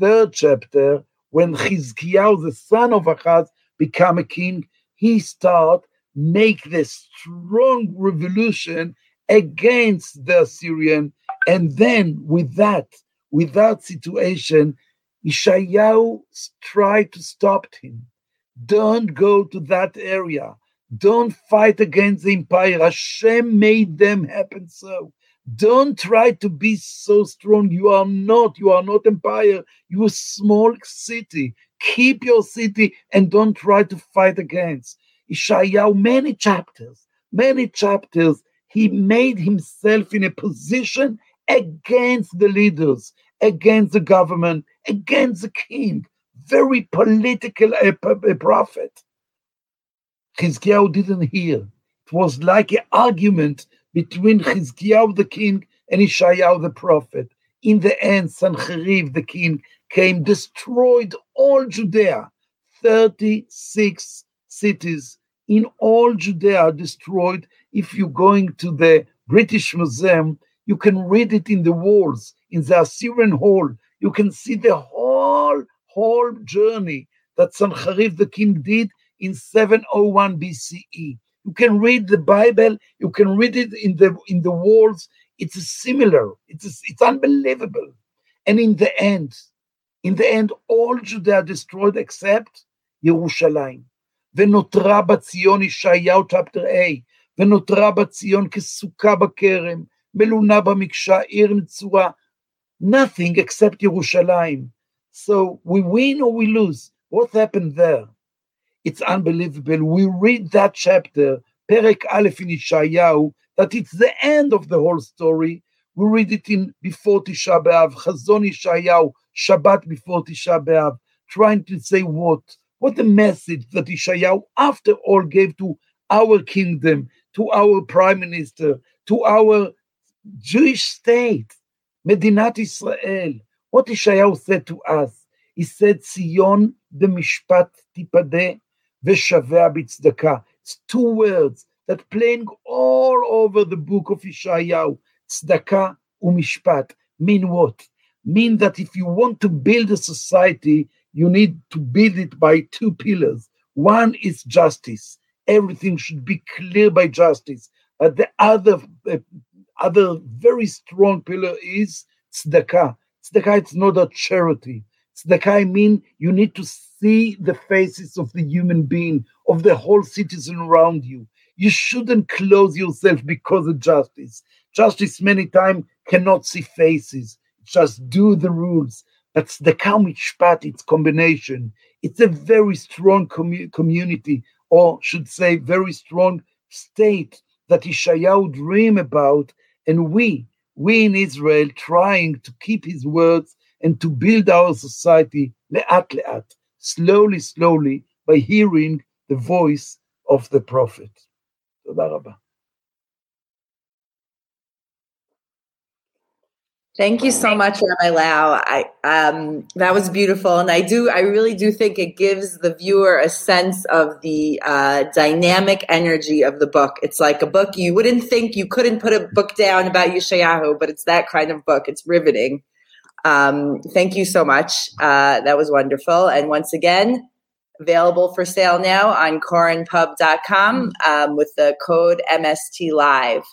Third chapter, when Chizkiyahu, the son of Achaz, become a king, he start make the strong revolution against the Assyrian. And then with that, with that situation, Ishayahu tried to stop him. Don't go to that area. Don't fight against the empire. Hashem made them happen so. Don't try to be so strong. You are not. You are not empire. You are a small city. Keep your city and don't try to fight against. Ishayahu, many chapters, many chapters, he made himself in a position against the leaders, against the government, against the king. Very political a, a prophet. Chizkiyahu didn't hear. It was like an argument between Chizkiyahu the king and Ishayahu the prophet. In the end, Sancheriv the king came, destroyed all Judea. 36 cities in all Judea destroyed. If you're going to the British Museum, you can read it in the walls, in the Assyrian Hall. You can see the whole, whole journey that Sancheriv the king did in 701 BCE. You can read the Bible, you can read it in the in the walls. It's similar. It's it's unbelievable. And in the end, in the end, all Judea destroyed except Yerushalayim. ונותרה בציון ישעיהו chapter A, ונותרה בציון כסוכה בכרם, מלונה במקשה, עיר נצורה. Nothing except Yerushalayim. So we win or we lose. What happened there? It's unbelievable. We read that chapter, Perek Aleph in Ishayahu, that it's the end of the whole story. We read it in before Tisha B'Av, Chazon Ishayahu, Shabbat before Tisha B'Av, trying to say what? What a message that Ishayahu, after all, gave to our kingdom, to our prime minister, to our Jewish state, Medinat Israel. What Ishayahu said to us, he said, Sion b'mishpat tipadeh v'shaveh b'tzedakah. It's two words that playing all over the book of Ishayahu, tzedakah u'mishpat. Mean what? Mean that if you want to build a society, you need to build it by two pillars. One is justice. Everything should be clear by justice. But the other, uh, other very strong pillar is tzedakah. Tzedakah, it's not a charity. Tzedakah, I mean, you need to see the faces of the human being, of the whole citizen around you. You shouldn't close yourself because of justice. Justice many times cannot see faces Just do the rules. That's the Kamishpat, it's combination. It's a very strong commu- community, or should say, very strong state that Ishayahu dream about, and we, we in Israel, trying to keep his words and to build our society le'at le'at slowly, slowly, by hearing the voice of the prophet. תודה רבה. Thank you so much, Rabbi Lau. I um, that was beautiful, and I do, I really do think it gives the viewer a sense of the uh, dynamic energy of the book. It's like a book you wouldn't think you couldn't put a book down about Yeshayahu, but it's that kind of book. It's riveting. Um, thank you so much. Uh, that was wonderful, and once again, available for sale now on korenpub.com um, with the code MST Live.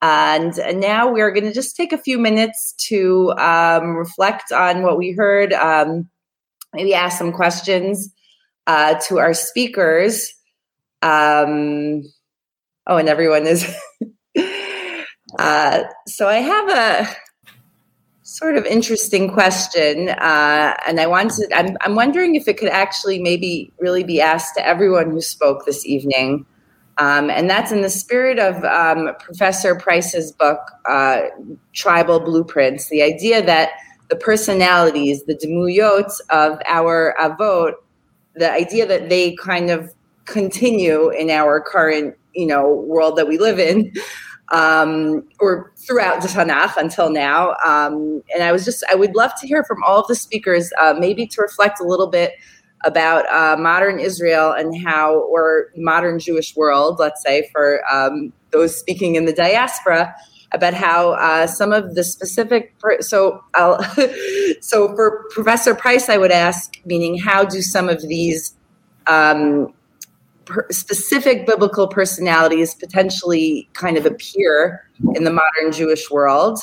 And now we're going to just take a few minutes to um, reflect on what we heard, um, maybe ask some questions uh, to our speakers. Um, oh, and everyone is. uh, so I have a sort of interesting question, uh, and I wanted. I'm, I'm wondering if it could actually maybe really be asked to everyone who spoke this evening. Um, and that's in the spirit of um, Professor Price's book, uh, Tribal Blueprints, the idea that the personalities, the demuyot of our avot, the idea that they kind of continue in our current, you know, world that we live in, um, or throughout the Tanakh until now. Um, and I was just, I would love to hear from all of the speakers, uh, maybe to reflect a little bit about uh, modern Israel and how, or modern Jewish world, let's say, for um, those speaking in the diaspora, about how uh, some of the specific. So, I'll, so for Professor Price, I would ask, meaning, how do some of these um, specific biblical personalities potentially kind of appear in the modern Jewish world?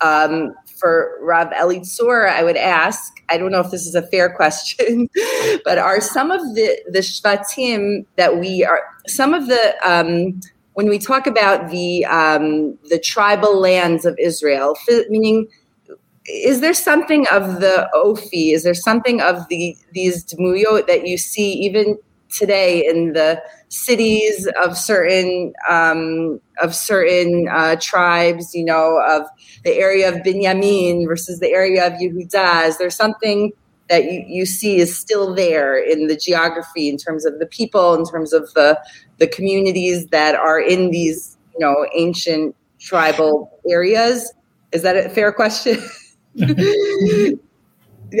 Um, for Rav Elitzur, I would ask, I don't know if this is a fair question, but are some of the, the Shvatim that we are, some of the, um, when we talk about the, um, the tribal lands of Israel, meaning, is there something of the Ophi? Is there something of the these Dmuyot that you see even today in the cities of certain um, of certain uh, tribes, you know, of the area of Binyamin versus the area of Yehuda? Is there something that you, you see is still there in the geography in terms of the people, in terms of the the communities that are in these, you know, ancient tribal areas? Is that a fair question?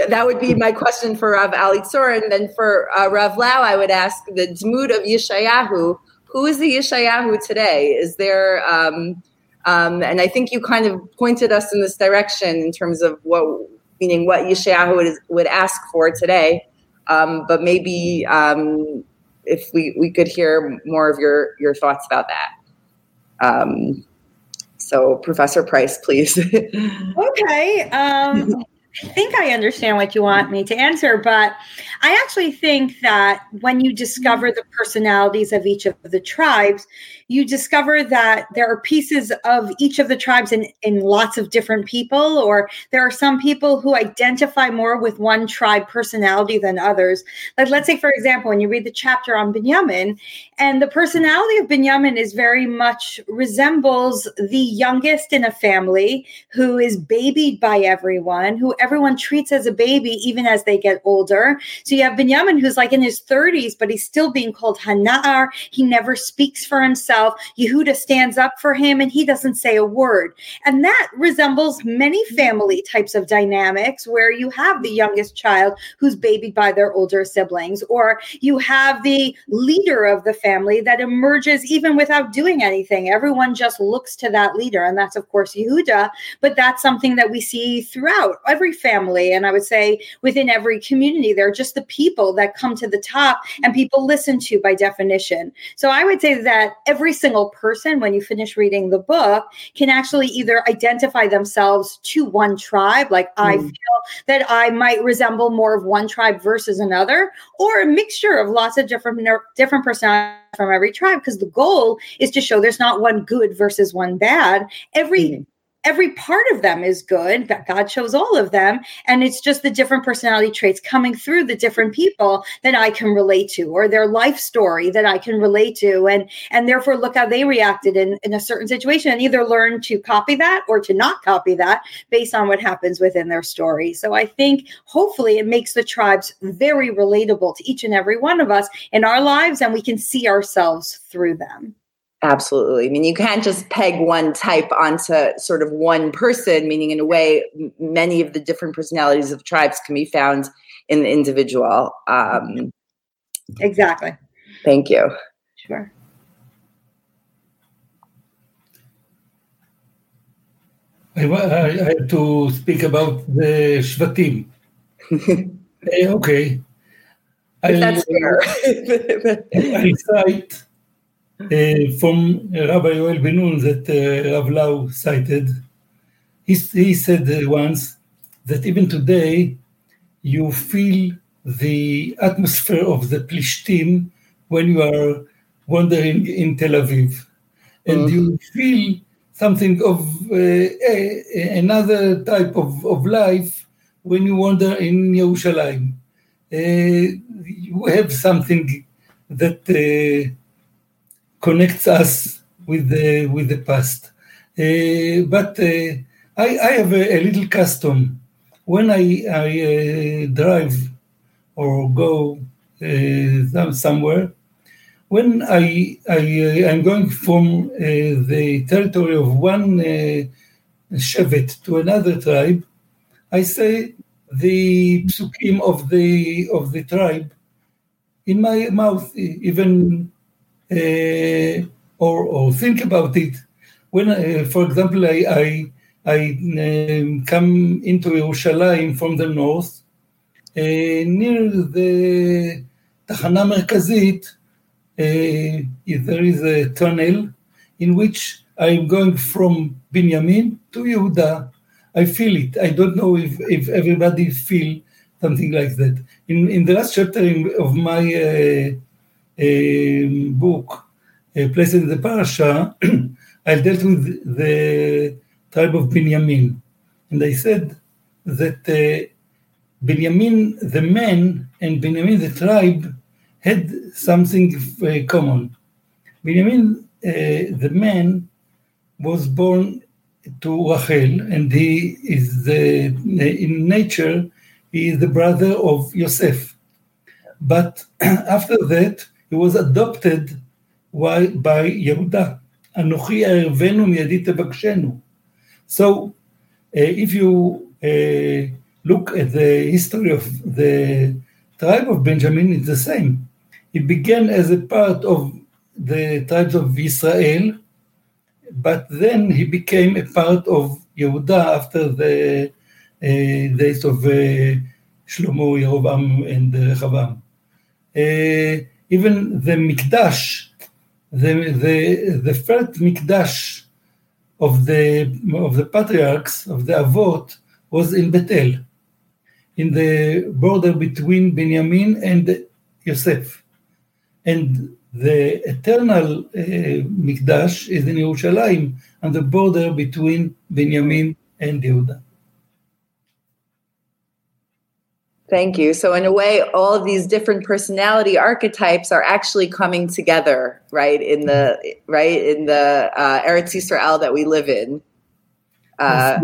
that would be my question for Rav Elitzur. And then for uh, Rav Lau, I would ask the Dmut of Yeshayahu. Who is the Yeshayahu today? Is there, um, um, and I think you kind of pointed us in this direction in terms of what, meaning what Yeshayahu would, would ask for today. Um, but maybe um, if we, we could hear more of your, your thoughts about that. Um, so, Professor Price, please. okay. I think I understand what you want me to answer, but I actually think that when you discover the personalities of each of the tribes, you discover that there are pieces of each of the tribes in, in lots of different people, or there are some people who identify more with one tribe personality than others. Like, let's say, for example, when you read the chapter on Binyamin, and the personality of Binyamin is very much resembles the youngest in a family who is babied by everyone, who everyone treats as a baby, even as they get older. So you have Binyamin, who's like in his 30s, but he's still being called Hanar. He never speaks for himself himself. Yehuda stands up for him and he doesn't say a word. And that resembles many family types of dynamics where you have the youngest child who's babied by their older siblings, or you have the leader of the family that emerges even without doing anything. Everyone just looks to that leader. And that's, of course, Yehuda. But that's something that we see throughout every family. And I would say within every community, they're just the people that come to the top and people listen to by definition. So I would say that every every single person, when you finish reading the book, can actually either identify themselves to one tribe, like mm. I hmm. feel that I might resemble more of one tribe versus another, or a mixture of lots of different different personalities from every tribe. Because the goal is to show there's not one good versus one bad. Every mm every part of them is good. That god chose all of them. And it's just the different personality traits coming through the different people that i can relate to or their life story that i can relate to. And and therefore look how they reacted in in a certain situation and either learn to copy that or to not copy that based on what happens within their story. So i think hopefully it makes the tribes very relatable to each and every one of us in our lives and we can see ourselves through them Absolutely. I mean, you can't just peg one type onto sort of one person, meaning, in a way, many of the different personalities of tribes can be found in the individual. Um, exactly. Thank you. Sure. I, I, I have to speak about the Shvatim. uh, okay. If that's fair. I cite uh, from Rabbi Yoel Ben-Nun that uh, Rav Lau cited. He, he said once that even today you feel the atmosphere of the Plishtim when you are wandering in Tel Aviv. And mm. you feel something of uh, a, another type of, of life when you wander in Yerushalayim. Uh, you have something that uh, connects us with the with the past. Uh, but uh, I, I, have a, a, little custom when I, I uh, drive or go uh, somewhere. When I I am going from the territory of one shevet to another tribe, I say the psukim of the of the tribe in my mouth, even uh, or or think about it. When, uh, for example, I I, I um, come into Yerushalayim from the north, uh, near the Tachana Merkazit, there is a tunnel in which I'm going from Binyamin to Yehuda. I feel it. I don't know if, if everybody feel something like that. In in the last chapter of my uh, book, uh, Places in the Parasha, I dealt with the tribe of Binyamin, and I said that uh, Binyamin, the man, and Binyamin, the tribe, had something uh, common. Binyamin, uh, the man, was born to Rachel, and he is the, in nature he is the brother of Yosef. But after that, he was adopted by Yehuda. Anochi ervenu miyadi tebakshenu. So, uh, if you uh, look at the history of the tribe of Benjamin, it's the same. It began as a part of the tribes of Israel, but then he became a part of Yehuda after the uh, days of uh, Shlomo, Yerovam, and Rehavam. Uh, even the Mikdash, the, the, the first Mikdash of the, of the patriarchs, of the Avot, was in Bethel, in the border between Benjamin and Yosef. And the eternal uh, Mikdash is in Yerushalayim, on the border between Benjamin and Yehuda. Thank you. So, in a way, all of these different personality archetypes are actually coming together, right? In the right in the uh, Eretz Yisrael that we live in. Uh,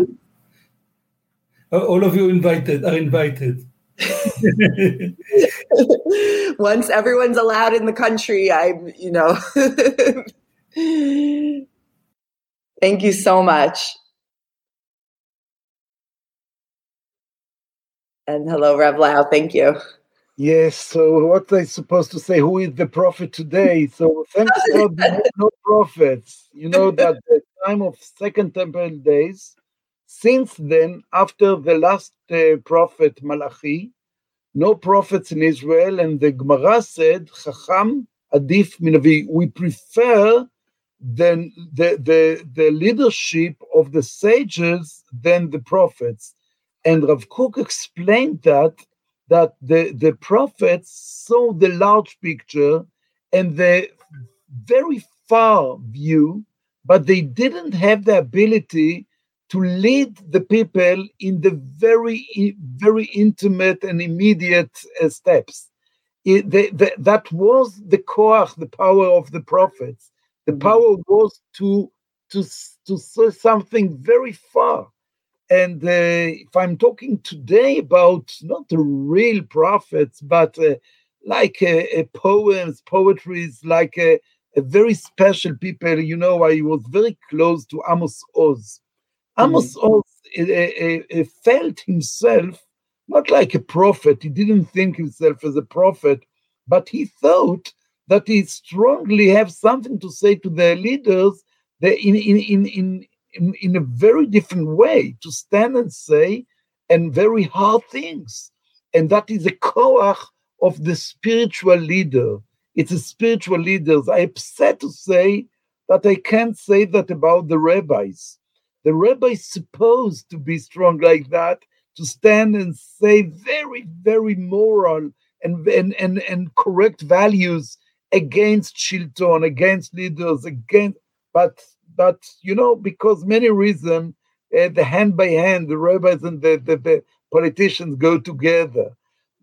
all of you invited are invited. Once everyone's allowed in the country, I'm, you know. Thank you so much. And hello, Rav Lau. Thank you. Yes. So, what I supposed to say? Who is the prophet today? So, thanks God, no prophets. You know that the time of Second Temple days. Since then, after the last uh, prophet Malachi, no prophets in Israel, and the Gemara said, "Chacham adif minavi." We prefer then the the the leadership of the sages than the prophets. And Rav Kook explained that that the, the prophets saw the large picture and the very far view, but they didn't have the ability to lead the people in the very, very intimate and immediate uh, steps. It, the, the, that was the koach, the power of the prophets. The mm-hmm. power was to to to say something very far. And uh, if I'm talking today about not the real prophets, but uh, like uh, uh poems, poetries, like uh, a very special people. You know, I was very close to Amos Oz. Amos mm-hmm. Oz uh, uh, felt himself not like a prophet. He didn't think himself as a prophet, but he thought that he strongly have something to say to their leaders in, in, in, in, in, in a very different way, to stand and say and very hard things. And that is a koach of the spiritual leader. It's a spiritual leader. I'm upset to say that I can't say that about the rabbis. The rabbis supposed to be strong like that, to stand and say very, very moral and, and, and, and correct values against Shilton, against leaders, against but but you know because many reasons uh, the hand by hand the rabbis and the, the, the politicians go together.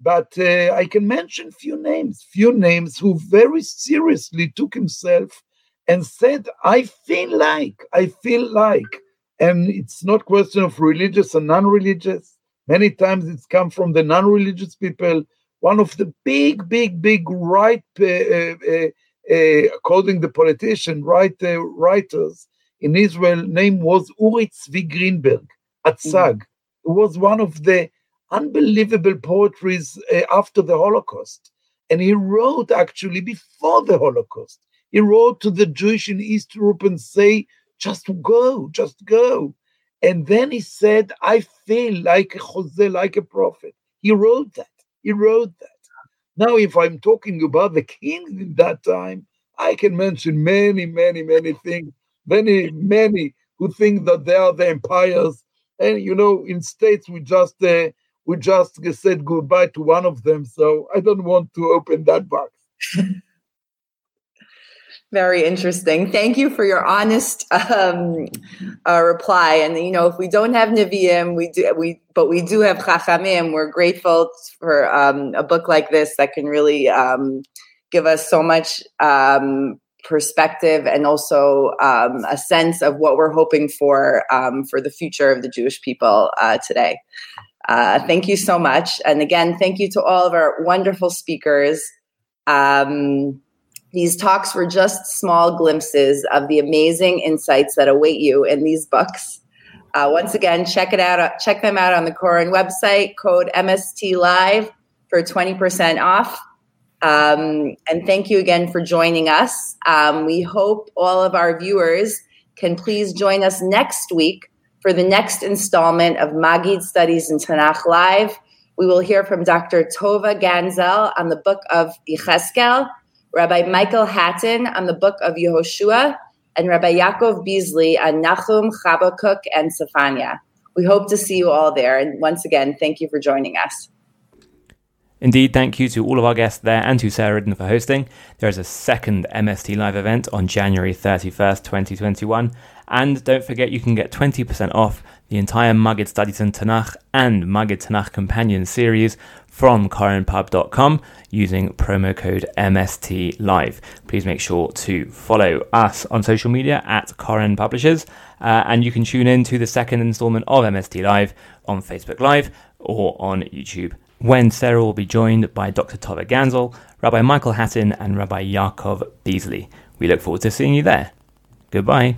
But uh, I can mention few names, few names who very seriously took himself and said, "I feel like, I feel like," and it's not question of religious and non-religious. Many times it's come from the non-religious people. One of the big, big, big right, uh according the politician, right uh, writers in Israel, name was Uri Tzvi Greenberg, Atzag. Mm-hmm was one of the unbelievable poetries uh, after the Holocaust. And he wrote actually before the Holocaust. He wrote to the Jewish in East Europe and say, just go, just go. And then he said, I feel like a chozeh, like a prophet. He wrote that. He wrote that. Now, if I'm talking about the king in that time, I can mention many, many, many things. Many, many who think that they are the empires and you know in states we just uh, we just said goodbye to one of them so i don't want to open that box very interesting thank you for your honest um, uh, reply and you know if we don't have nevi'im we do we but we do have chachamim we're grateful for um, a book like this that can really um, give us so much um, perspective and also um, a sense of what we're hoping for um, for the future of the Jewish people uh, today. Uh, thank you so much. And again, thank you to all of our wonderful speakers. Um, these talks were just small glimpses of the amazing insights that await you in these books. Uh, once again, check it out. Check them out on the Koren website. Code MST Live for twenty percent off. Um, and thank you again for joining us. Um, we hope all of our viewers can please join us next week for the next installment of Maggid Studies in Tanakh Live. We will hear from Dr. Tova Ganzel on the book of Yechezkel, Rabbi Michael Hattin on the book of Yehoshua, and Rabbi Yaakov Beasley on Nahum, Habakkuk, and Zephaniah. We hope to see you all there. And once again, thank you for joining us. Indeed, thank you to all of our guests there and to Sarah Rindner for hosting. There is a second MST Live event on January 31st, 2021. And don't forget, you can get 20% off the entire Maggid Studies in Tanakh and Maggid Tanakh Companion series from korenpub.com using promo code MST Live. Please make sure to follow us on social media at Koren Publishers, uh, and you can tune in to the second installment of MST Live on Facebook Live or on YouTube when Sarah will be joined by Dr. Tova Ganzel, Rabbi Michael Hattin, and Rabbi Yaakov Beasley. We look forward to seeing you there. Goodbye.